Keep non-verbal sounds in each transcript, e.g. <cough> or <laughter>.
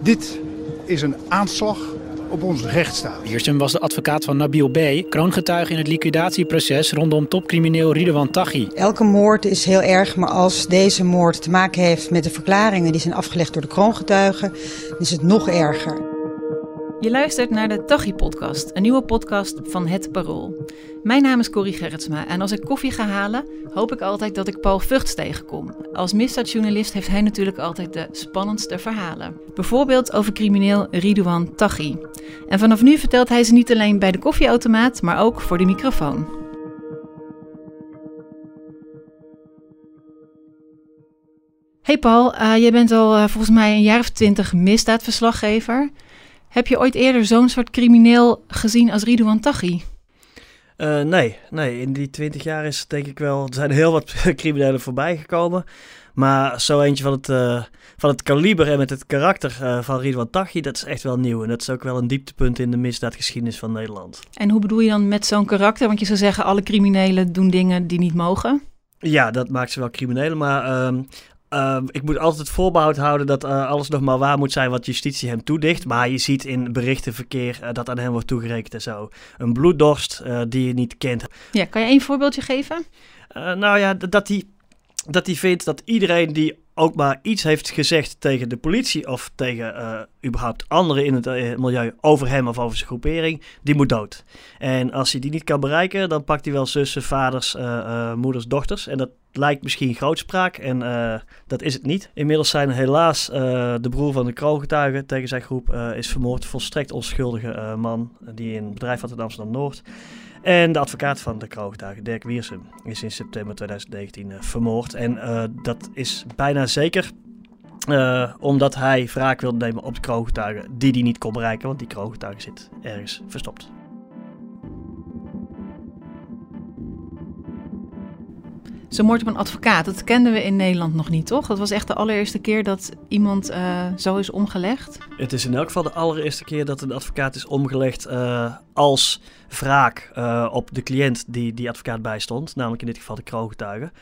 Dit is een aanslag op onze rechtsstaat. Wiersum was de advocaat van Nabil B., kroongetuige in het liquidatieproces rondom topcrimineel Ridwan Taghi. Elke moord is heel erg, maar als deze moord te maken heeft met de verklaringen die zijn afgelegd door de kroongetuigen, dan is het nog erger. Je luistert naar de Taghi-podcast, een nieuwe podcast van Het Parool. Mijn naam is Corrie Gerritsma en als ik koffie ga halen, hoop ik altijd dat ik Paul Vugts tegenkom. Als misdaadjournalist heeft hij natuurlijk altijd de spannendste verhalen. Bijvoorbeeld over crimineel Ridouan Taghi. En vanaf nu vertelt hij ze niet alleen bij de koffieautomaat, maar ook voor de microfoon. Hey Paul, uh, jij bent al uh, volgens mij een jaar of twintig misdaadverslaggever. Heb je ooit eerder zo'n soort crimineel gezien als Ridouan Taghi? Uh, nee, nee, in die twintig jaar is denk ik wel, er zijn heel wat <laughs> criminelen voorbij gekomen. Maar zo eentje van het, uh, van het kaliber en met het karakter uh, van Ridwan Taghi, dat is echt wel nieuw. En dat is ook wel een dieptepunt in de misdaadgeschiedenis van Nederland. En hoe bedoel je dan met zo'n karakter? Want je zou zeggen, alle criminelen doen dingen die niet mogen. Ja, dat maakt ze wel criminelen. Maar um, uh, ik moet altijd het voorbehoud houden dat uh, alles nog maar waar moet zijn wat justitie hem toedicht. Maar je ziet in berichtenverkeer uh, dat aan hem wordt toegerekend en zo. Een bloeddorst die je niet kent. Ja, kan je één voorbeeldje geven? nou ja, dat hij, dat hij vindt dat iedereen die ook maar iets heeft gezegd tegen de politie of tegen uh, überhaupt anderen in het uh, milieu over hem of over zijn groepering, die moet dood. En als hij die niet kan bereiken, dan pakt hij wel zussen, vaders, uh, moeders, dochters. En dat lijkt misschien grootspraak en dat is het niet. Inmiddels zijn helaas de broer van de kroongetuige tegen zijn groep is vermoord. Volstrekt onschuldige man die een bedrijf had in Amsterdam-Noord. En de advocaat van de kroongetuige, Dirk Wiersum, is in september 2019 uh, vermoord. En uh, dat is bijna zeker uh, omdat hij wraak wilde nemen op de kroongetuige die hij niet kon bereiken, want die kroongetuige zit ergens verstopt. Zo'n moord op een advocaat, dat kenden we in Nederland nog niet, toch? Dat was echt de allereerste keer dat iemand uh, zo is omgelegd. Het is in elk geval de allereerste keer dat een advocaat is omgelegd uh, als wraak uh, op de cliënt die die advocaat bijstond. Namelijk in dit geval de kroongetuige.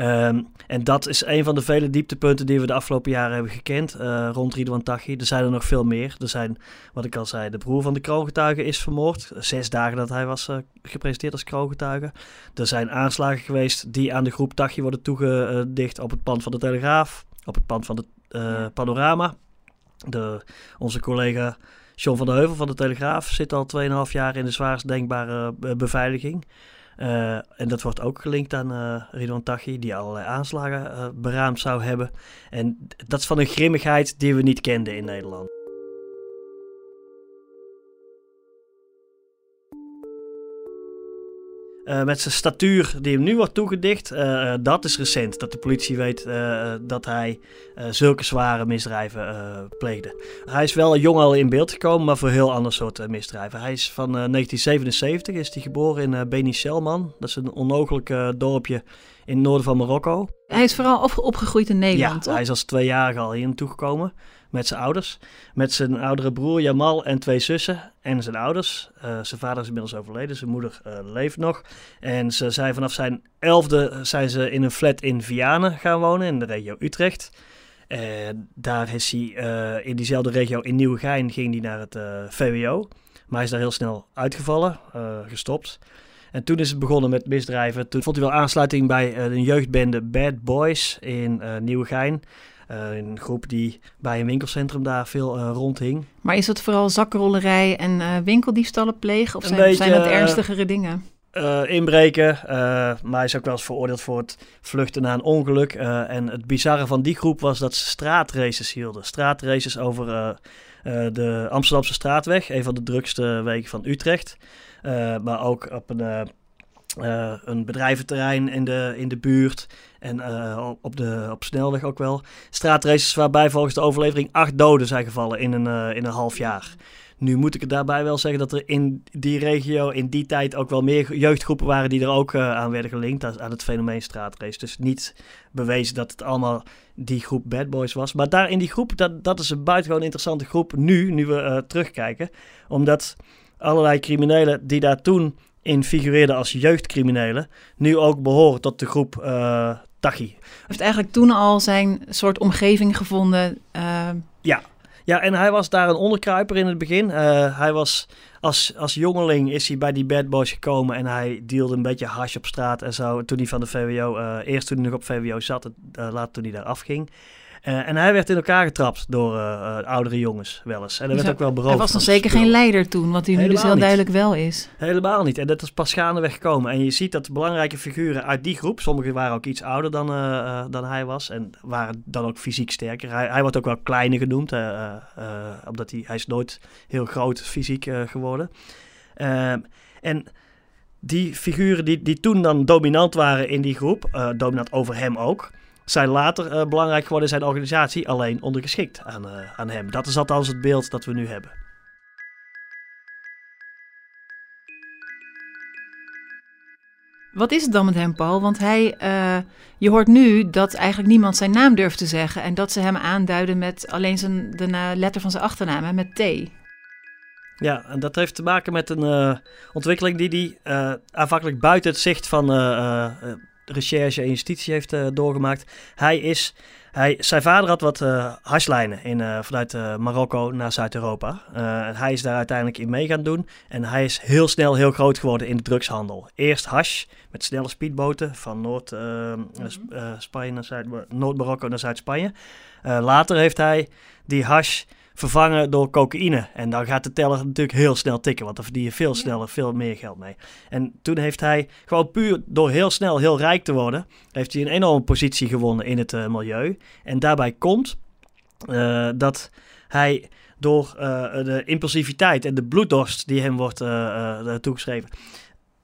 Um, en dat is een van de vele dieptepunten die we de afgelopen jaren hebben gekend uh, rond Ridwan Taghi. Er zijn er nog veel meer. Er zijn, wat ik al zei, de broer van de kroongetuige is vermoord. Zes dagen dat hij was uh, gepresenteerd als kroongetuige. Er zijn aanslagen geweest die aan de groep Taghi worden toegedicht op het pand van de Telegraaf. Op het pand van de uh, Panorama. De, onze collega John van der Heuvel van de Telegraaf zit al 2,5 jaar in de zwaarst denkbare beveiliging. Uh, en dat wordt ook gelinkt aan uh, Ridwan die allerlei aanslagen uh, beraamd zou hebben. En dat is van een grimmigheid die we niet kenden in Nederland. Uh, met zijn statuur die hem nu wordt toegedicht, uh, dat is recent. Dat de politie weet uh, dat hij zulke zware misdrijven pleegde. Hij is wel jong al in beeld gekomen, maar voor heel ander soort misdrijven. Hij is van 1977, is hij geboren in Beni Selman. Dat is een onmogelijk dorpje in het noorden van Marokko. Hij is vooral op opgegroeid in Nederland, Ja, toch? hij is als tweejarige al hier naartoe gekomen met zijn ouders. Met zijn oudere broer Jamal en twee zussen en zijn ouders. Uh, zijn vader is inmiddels overleden, zijn moeder uh, leeft nog. En ze zijn vanaf zijn elfde zijn ze in een flat in Vianen gaan wonen, in de regio Utrecht. En daar is hij in diezelfde regio in Nieuwegein ging hij naar het VWO. Maar hij is daar heel snel uitgevallen, gestopt. En toen is het begonnen met misdrijven. Toen vond hij wel aansluiting bij een jeugdbende Bad Boys in Nieuwegein. Uh, een groep die bij een winkelcentrum daar veel uh, rondhing. Maar is het vooral zakkenrollerij en uh, winkeldiefstallen plegen? Of zijn, beetje, zijn dat ernstigere dingen? inbreken, maar hij is ook wel eens veroordeeld voor het vluchten na een ongeluk. en het bizarre van die groep was dat ze straatraces hielden. Straatraces over de Amsterdamse straatweg, een van de drukste wegen van Utrecht. maar ook op een uh, een bedrijventerrein in de, in de buurt en uh, op, de, op snelweg ook wel. Straatraces waarbij volgens de overlevering acht doden zijn gevallen in een, uh, in een half jaar. Nu moet ik er daarbij wel zeggen dat er in die regio in die tijd ook wel meer jeugdgroepen waren die er ook aan werden gelinkt aan het fenomeen straatrace. Dus niet bewezen dat het allemaal die groep bad boys was. Maar daar in die groep, dat, dat is een buitengewoon interessante groep nu, nu we terugkijken. Omdat allerlei criminelen die daar toen in figureerde als jeugdcriminelen, nu ook behoren tot de groep uh, Taghi. Hij heeft eigenlijk toen al zijn soort omgeving gevonden. Uh... Ja. Ja, en hij was daar een onderkruiper in het begin. Uh, hij was als, als jongeling is hij bij die bad boys gekomen en hij dealde een beetje hash op straat en zo. Toen hij van de VWO, uh, eerst toen hij nog op VWO zat, later toen hij daar afging. Uh, en hij werd in elkaar getrapt door uh, oudere jongens wel eens. En hij dus werd ook wel beroofd. Hij was nog zeker geen leider toen, wat hij nu dus heel niet. duidelijk wel is. Helemaal niet. En dat is pas gaandeweg gekomen. En je ziet dat belangrijke figuren uit die groep, sommigen waren ook iets ouder dan, dan hij was. En waren dan ook fysiek sterker. Hij, hij wordt ook wel kleiner genoemd, omdat hij, hij is nooit heel groot fysiek geworden. Ehm, en die figuren die, die toen dan dominant waren in die groep, dominant over hem ook zijn later uh, belangrijk geworden in zijn organisatie, alleen ondergeschikt aan, uh, aan hem. Dat is althans het beeld dat we nu hebben. Wat is het dan met hem, Paul? Want hij, uh, je hoort nu dat eigenlijk niemand zijn naam durft te zeggen en dat ze hem aanduiden met alleen zijn, de letter van zijn achternaam, met T. Ja, en dat heeft te maken met een ontwikkeling die hij aanvankelijk buiten het zicht van recherche en justitie heeft uh, doorgemaakt. Hij is, hij, zijn vader had wat uh, hashlijnen in, uh, vanuit Marokko naar Zuid-Europa. hij is daar uiteindelijk in mee gaan doen. En hij is heel snel heel groot geworden in de drugshandel. Eerst hash met snelle speedboten van Noord, mm Spanje naar Zuid, Noord-Marokko naar Zuid-Spanje. later heeft hij die hash vervangen door cocaïne. En dan gaat de teller natuurlijk heel snel tikken, want dan verdien je veel sneller veel meer geld mee. En toen heeft hij gewoon puur door heel snel heel rijk te worden, heeft hij een enorme positie gewonnen in het uh, milieu. En daarbij komt uh, dat hij door uh, de impulsiviteit en de bloeddorst die hem wordt toegeschreven,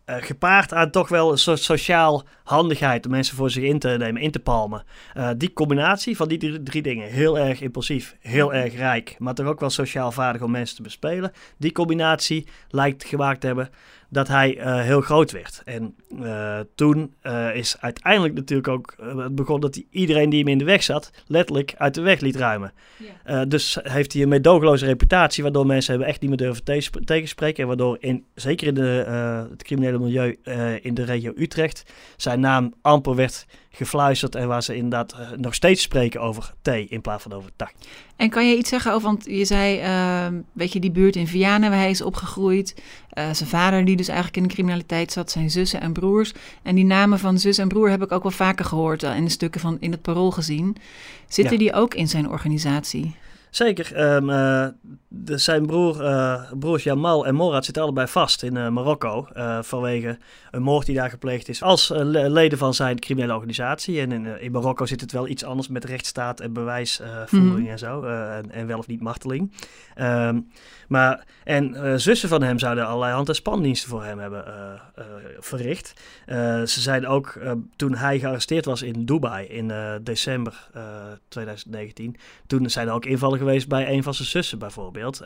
uh, gepaard aan toch wel een soort sociaal handigheid om mensen voor zich in te nemen, in te palmen. Uh, die combinatie van die drie, drie, dingen, heel erg impulsief, heel erg rijk, maar toch ook wel sociaal vaardig om mensen te bespelen. Die combinatie lijkt gemaakt te hebben dat hij uh, heel groot werd. En uh, toen uh, is uiteindelijk natuurlijk ook het begon dat hij iedereen die hem in de weg zat, letterlijk uit de weg liet ruimen. Ja. dus heeft hij een medogeloze reputatie, waardoor mensen hebben echt niet meer durven te tegenspreken. En waardoor in, zeker in de, het criminele milieu in de regio Utrecht zijn naam amper werd gefluisterd en waar ze inderdaad uh, nog steeds spreken over thee in plaats van over tak. En kan je iets zeggen over, want je zei, uh, weet je, die buurt in Vianen waar hij is opgegroeid. Uh, zijn vader die dus eigenlijk in de criminaliteit zat, zijn zussen en broers. En die namen van zus en broer heb ik ook wel vaker gehoord in de stukken van in het parool gezien. Zitten ja. die ook in zijn organisatie? Zeker. Um, uh, de, zijn broer, uh, broers Jamal en Morad zitten allebei vast in uh, Marokko. vanwege een moord die daar gepleegd is. Als leden van zijn criminele organisatie. En in, in, Marokko zit het wel iets anders met rechtsstaat en bewijsvoering mm -hmm. en zo. En, en, wel of niet marteling. Um, maar, en zussen van hem zouden allerlei hand- en spandiensten voor hem hebben verricht. ze zeiden ook, toen hij gearresteerd was in Dubai in december 2019. Toen zijn er ook invallen geweest bij een van zijn zussen bijvoorbeeld.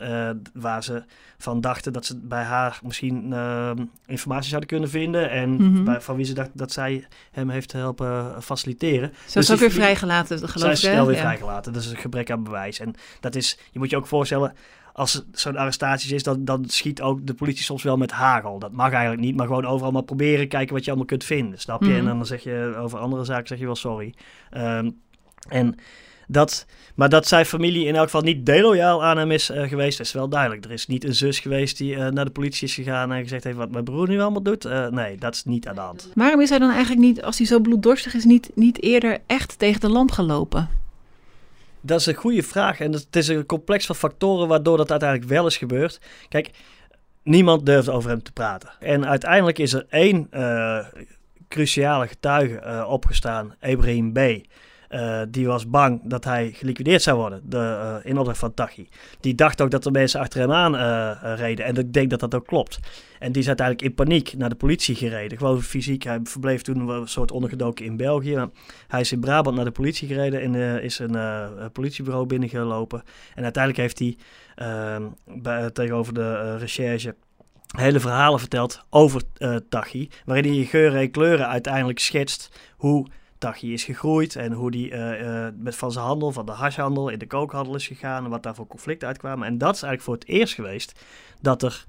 Waar ze van dachten dat ze bij haar misschien uh, informatie zouden kunnen vinden. En mm -hmm. bij, van wie ze dachten dat zij hem heeft helpen faciliteren. Zo dus is ook weer vrijgelaten, geloof ik. Zij is snel weer ja. vrijgelaten. Dat is een gebrek aan bewijs. En dat is, je moet je ook voorstellen, als zo'n arrestatie is, dan, dan schiet ook de politie soms wel met hagel. Dat mag eigenlijk niet, maar gewoon overal maar proberen, kijken wat je allemaal kunt vinden. Snap je? Mm. En dan zeg je over andere zaken zeg je wel sorry. Um, en dat, maar dat zijn familie in elk geval niet deloyaal aan hem is uh, geweest, is wel duidelijk. Er is niet een zus geweest die uh, naar de politie is gegaan en gezegd heeft wat mijn broer nu allemaal doet. Uh, nee, dat is niet aan de hand. Waarom is hij dan eigenlijk niet, als hij zo bloeddorstig is, niet, niet eerder echt tegen de lamp gelopen? Dat is een goede vraag. En het is een complex van factoren waardoor dat uiteindelijk wel is gebeurd. Kijk, niemand durft over hem te praten. En uiteindelijk is er één cruciale getuige opgestaan, Ibrahim B., uh, die was bang dat hij geliquideerd zou worden de, uh, in opdracht van Tachi. Die dacht ook dat er mensen achter hem aan uh, reden. En ik denk dat dat ook klopt. En die is uiteindelijk in paniek naar de politie gereden. Gewoon fysiek. Hij verbleef toen een soort ondergedoken in België. Hij is in Brabant naar de politie gereden en is een politiebureau binnengelopen. En uiteindelijk heeft hij ehm, tegenover de recherche hele verhalen verteld over uh, Tachi. Waarin hij in geuren en kleuren uiteindelijk schetst hoe Tachi is gegroeid en hoe die uh, uh, met van zijn handel, van de hashhandel in de kookhandel is gegaan en wat daar voor conflicten uitkwamen. En dat is eigenlijk voor het eerst geweest dat er,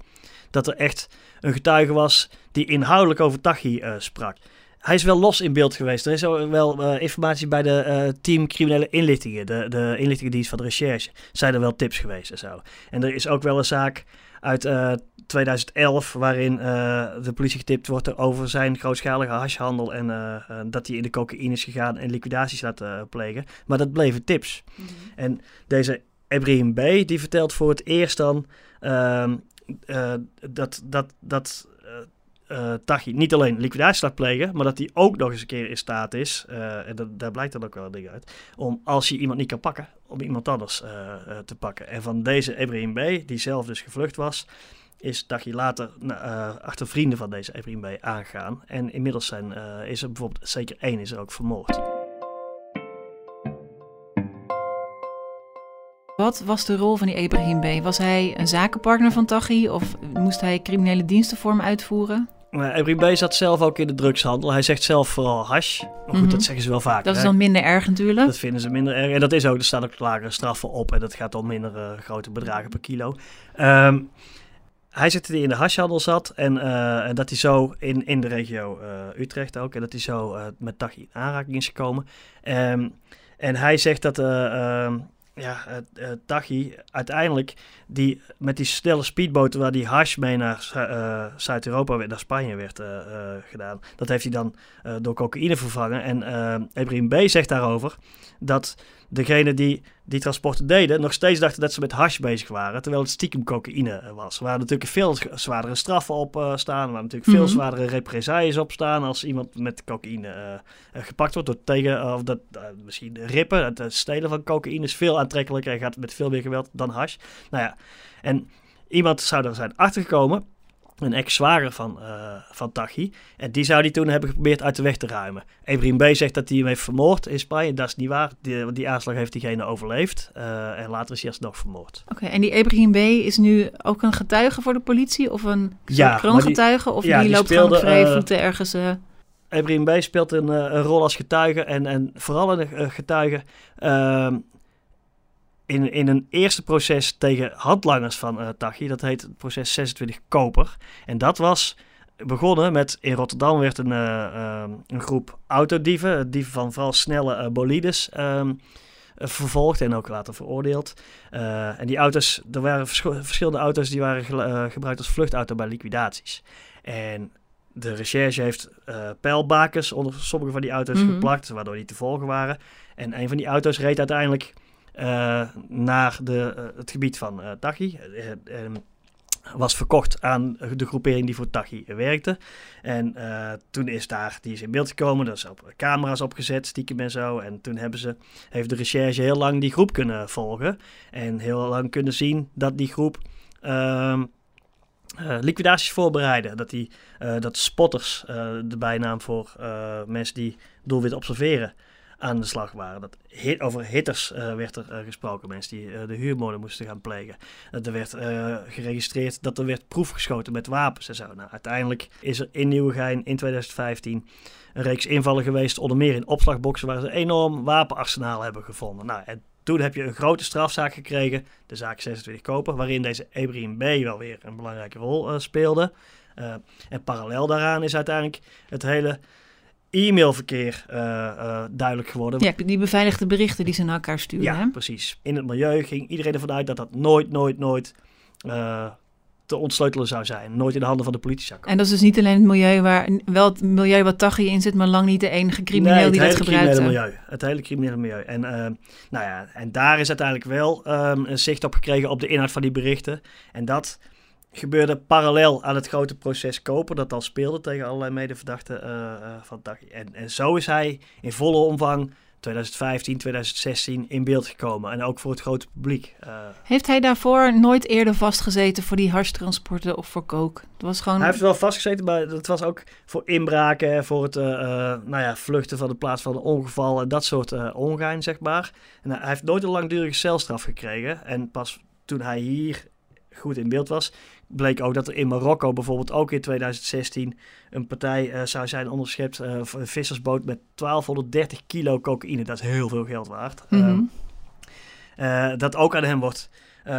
dat er echt een getuige was die inhoudelijk over Tachi uh, sprak. hij is wel los in beeld geweest. Er is wel informatie bij de team criminele inlichtingen, de, de inlichtingendienst van de recherche. Zijn er wel tips geweest en zo. En er is ook wel een zaak uit uh, 2011 waarin de politie getipt wordt over zijn grootschalige hashhandel en dat hij in de cocaïne is gegaan en liquidaties laat plegen. Maar dat bleven tips. Mm -hmm. En deze Ibrahim B. die vertelt voor het eerst dan ehm, dat, dat, dat uh, Tachi niet alleen liquidatie laat plegen, maar dat hij ook nog eens een keer in staat is, uh, en dat, daar blijkt dan ook wel ding uit, om als je iemand niet kan pakken, om iemand anders uh, te pakken. En van deze Ibrahim B., die zelf dus gevlucht was, is Tachi later achter vrienden van deze Ibrahim B. aangaan. En inmiddels zijn, is er bijvoorbeeld zeker één is er ook vermoord. Wat was de rol van die Ibrahim B? Was hij een zakenpartner van Tachi of moest hij criminele diensten voor hem uitvoeren? Uh, B zat zelf ook in de drugshandel. Hij zegt zelf vooral hash. Maar goed, mm -hmm. dat zeggen ze wel vaak. Dat is dan minder erg natuurlijk. Dat vinden ze minder erg. En dat is ook, er staan ook lagere straffen op. En dat gaat om minder uh, grote bedragen per kilo. Um, hij zegt dat hij in de hashhandel zat. En, uh, en dat hij zo in, in de regio Utrecht ook. En dat hij zo met Tachi in aanraking is gekomen. Um, en hij zegt dat ehm, ja, uh, uiteindelijk die, met die snelle speedboten waar die hash mee naar uh, Zuid-Europa, naar Spanje werd uh, gedaan, dat heeft hij dan door cocaïne vervangen. En Ibrahim B. zegt daarover dat degene die die transporten deden, nog steeds dachten dat ze met hash bezig waren, terwijl het stiekem cocaïne was. Er waren natuurlijk veel zwaardere straffen op uh, staan, er waren natuurlijk veel mm -hmm. zwaardere represailles op staan als iemand met cocaïne uh, gepakt wordt door tegen, of dat misschien rippen, het stelen van cocaïne is veel aantrekkelijker en gaat met veel meer geweld dan hash. Nou ja, en iemand zou er zijn achtergekomen een ex-zwager van, uh, van Tachi. En die zou die toen hebben geprobeerd uit de weg te ruimen. Ibrahim B. zegt dat hij hem heeft vermoord in Spanje. Dat is niet waar. Die, die aanslag heeft diegene overleefd. Uh, en later is hij alsnog vermoord. Oké, okay, en die Ibrahim B. is nu ook een getuige voor de politie? Of een ja, kroongetuige? Die, of ja, die, die loopt speelde, gewoon vrij voeten uh, ergens... Ibrahim B. speelt een, een, rol als getuige. En, en vooral een getuige ehm, in, in een eerste proces tegen handlangers van uh, Tachi. Dat heet het proces 26 Koper. En dat was begonnen met, in Rotterdam werd een, uh, uh, een groep autodieven, dieven van vooral snelle bolides, um, vervolgd en ook later veroordeeld. en die auto's, er waren verschillende auto's die waren gebruikt als vluchtauto bij liquidaties. En de recherche heeft pijlbakens onder sommige van die auto's mm -hmm. geplakt, waardoor die te volgen waren. En een van die auto's reed uiteindelijk uh, naar de, uh, het gebied van uh, Tachi. was verkocht aan de groepering die voor Tachi werkte. En toen is daar, die is in beeld gekomen, er is op camera's opgezet, stiekem en zo. En toen hebben ze, heeft de recherche heel lang die groep kunnen volgen. En heel lang kunnen zien dat die groep ehm, liquidaties voorbereiden. Dat, die, dat spotters, de bijnaam voor mensen die doelwit observeren, aan de slag waren. Dat over hitters uh, werd er uh, gesproken, mensen die uh, de huurmoorden moesten gaan plegen. er werd geregistreerd dat er werd proefgeschoten met wapens en zo. Nou, uiteindelijk is er in Nieuwegein in 2015 een reeks invallen geweest, onder meer in opslagboxen, waar ze enorm wapenarsenaal hebben gevonden. Nou, en toen heb je een grote strafzaak gekregen, de zaak 26 Koper, waarin deze Ibrahim B. wel weer een belangrijke rol speelde. en parallel daaraan is uiteindelijk het hele e-mailverkeer uh, uh, duidelijk geworden. Ja, die beveiligde berichten die ze naar elkaar sturen. Ja, hè? precies. In het milieu ging iedereen ervan uit dat dat nooit, nooit, nooit uh, te ontsleutelen zou zijn. Nooit in de handen van de politie zou komen. En dat is dus niet alleen het milieu waar, wel het milieu wat Tachi in zit, maar lang niet de enige crimineel nee, die dat gebruikt. Het hele criminele milieu. Het hele criminele milieu. En, nou ja, en daar is uiteindelijk wel um, een zicht op gekregen op de inhoud van die berichten. En dat gebeurde parallel aan het grote proces Koper, dat al speelde tegen allerlei medeverdachten uh, van. En, en zo is hij in volle omvang 2015, 2016 in beeld gekomen. En ook voor het grote publiek. Uh, heeft hij daarvoor nooit eerder vastgezeten voor die harstransporten of voor kook? Het was gewoon... Hij heeft wel vastgezeten, maar het was ook voor inbraken, voor het uh, nou ja, vluchten van de plaats van een ongeval en dat soort ongein, zeg maar. En hij heeft nooit een langdurige celstraf gekregen. En pas toen hij hier goed in beeld was, bleek ook dat er in Marokko bijvoorbeeld ook in 2016 een partij uh, zou zijn onderschept, uh, een vissersboot met 1230 kilo cocaïne. Dat is heel veel geld waard. Mm -hmm. uh, dat ook aan hem wordt,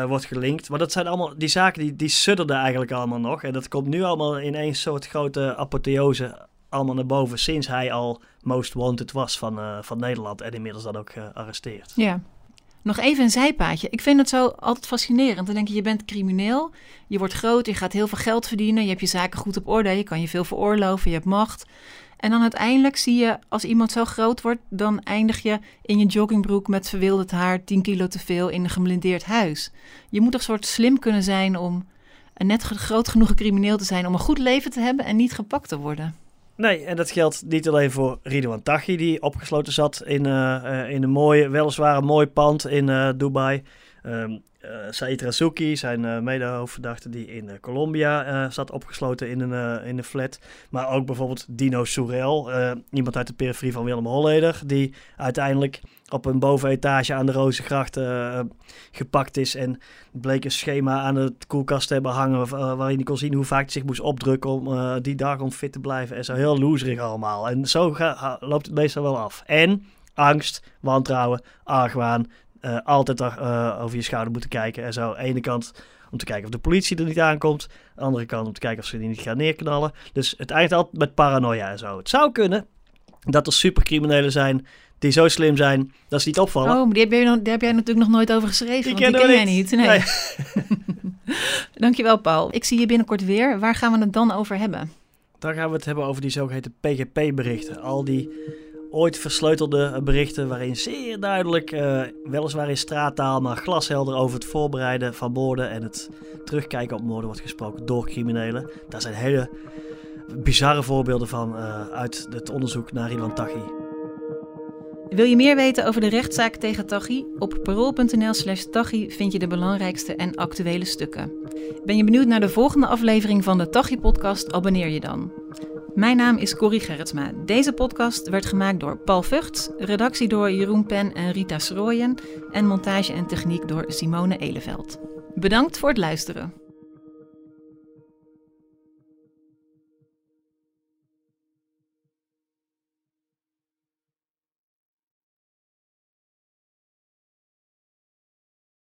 wordt gelinkt. Maar dat zijn allemaal, die zaken die, die sudderden eigenlijk allemaal nog. En dat komt nu allemaal in één soort grote apotheose allemaal naar boven sinds hij al most wanted was van, uh, van Nederland en inmiddels dan ook gearresteerd. Ja. Nog even een zijpaadje. Ik vind het zo altijd fascinerend. Dan denk je, je bent crimineel, je wordt groot, je gaat heel veel geld verdienen, je hebt je zaken goed op orde, je kan je veel veroorloven, je hebt macht. En dan uiteindelijk zie je, als iemand zo groot wordt, dan eindig je in je joggingbroek met verwilderd haar, 10 kilo te veel in een geblindeerd huis. Je moet toch soort slim kunnen zijn om net groot genoeg crimineel te zijn om een goed leven te hebben en niet gepakt te worden. Nee, en dat geldt niet alleen voor Ridwan Taghi, die opgesloten zat in, uh, in een mooie, weliswaar een mooi pand in uh, Dubai. Um, uh, Said Razouki, zijn uh, mede-hoofdverdachte die in uh, Colombia zat opgesloten in een, in een flat. Maar ook bijvoorbeeld Dino Soerel, iemand uit de periferie van Willem Holleder, die uiteindelijk op een bovenetage aan de Rozengracht gepakt is. En bleek een schema aan de koelkast te hebben hangen waarin hij kon zien hoe vaak hij zich moest opdrukken om die dag om fit te blijven. En zo heel loezerig allemaal. En zo loopt het meestal wel af. En angst, wantrouwen, argwaan, uh, altijd uh, over je schouder moeten kijken. En zo, aan de ene kant om te kijken of de politie er niet aankomt. Aan de andere kant om te kijken of ze die niet gaan neerknallen. Dus het eindigt altijd met paranoia en zo. Het zou kunnen dat er supercriminelen zijn die zo slim zijn dat ze niet opvallen. Oh, maar die heb jij, daar heb jij natuurlijk nog nooit over geschreven. Die, die ken jij niet. Nee. nee. <laughs> Dankjewel, Paul. Ik zie je binnenkort weer. Waar gaan we het dan over hebben? Dan gaan we het hebben over die zogeheten PGP-berichten. Al die ooit versleutelde berichten waarin zeer duidelijk, uh, weliswaar in straattaal, maar glashelder over het voorbereiden van moorden en het terugkijken op moorden wordt gesproken door criminelen. Daar zijn hele bizarre voorbeelden van uh, uit het onderzoek naar Ilan Taghi. Wil je meer weten over de rechtszaak tegen Taghi? Op parool.nl slash Taghi vind je de belangrijkste en actuele stukken. Ben je benieuwd naar de volgende aflevering van de Taghi-podcast? Abonneer je dan. Mijn naam is Corrie Gerritsma. Deze podcast werd gemaakt door Paul Vugts, redactie door Jeroen Pen en Rita Srooyen en montage en techniek door Simone Eleveld. Bedankt voor het luisteren.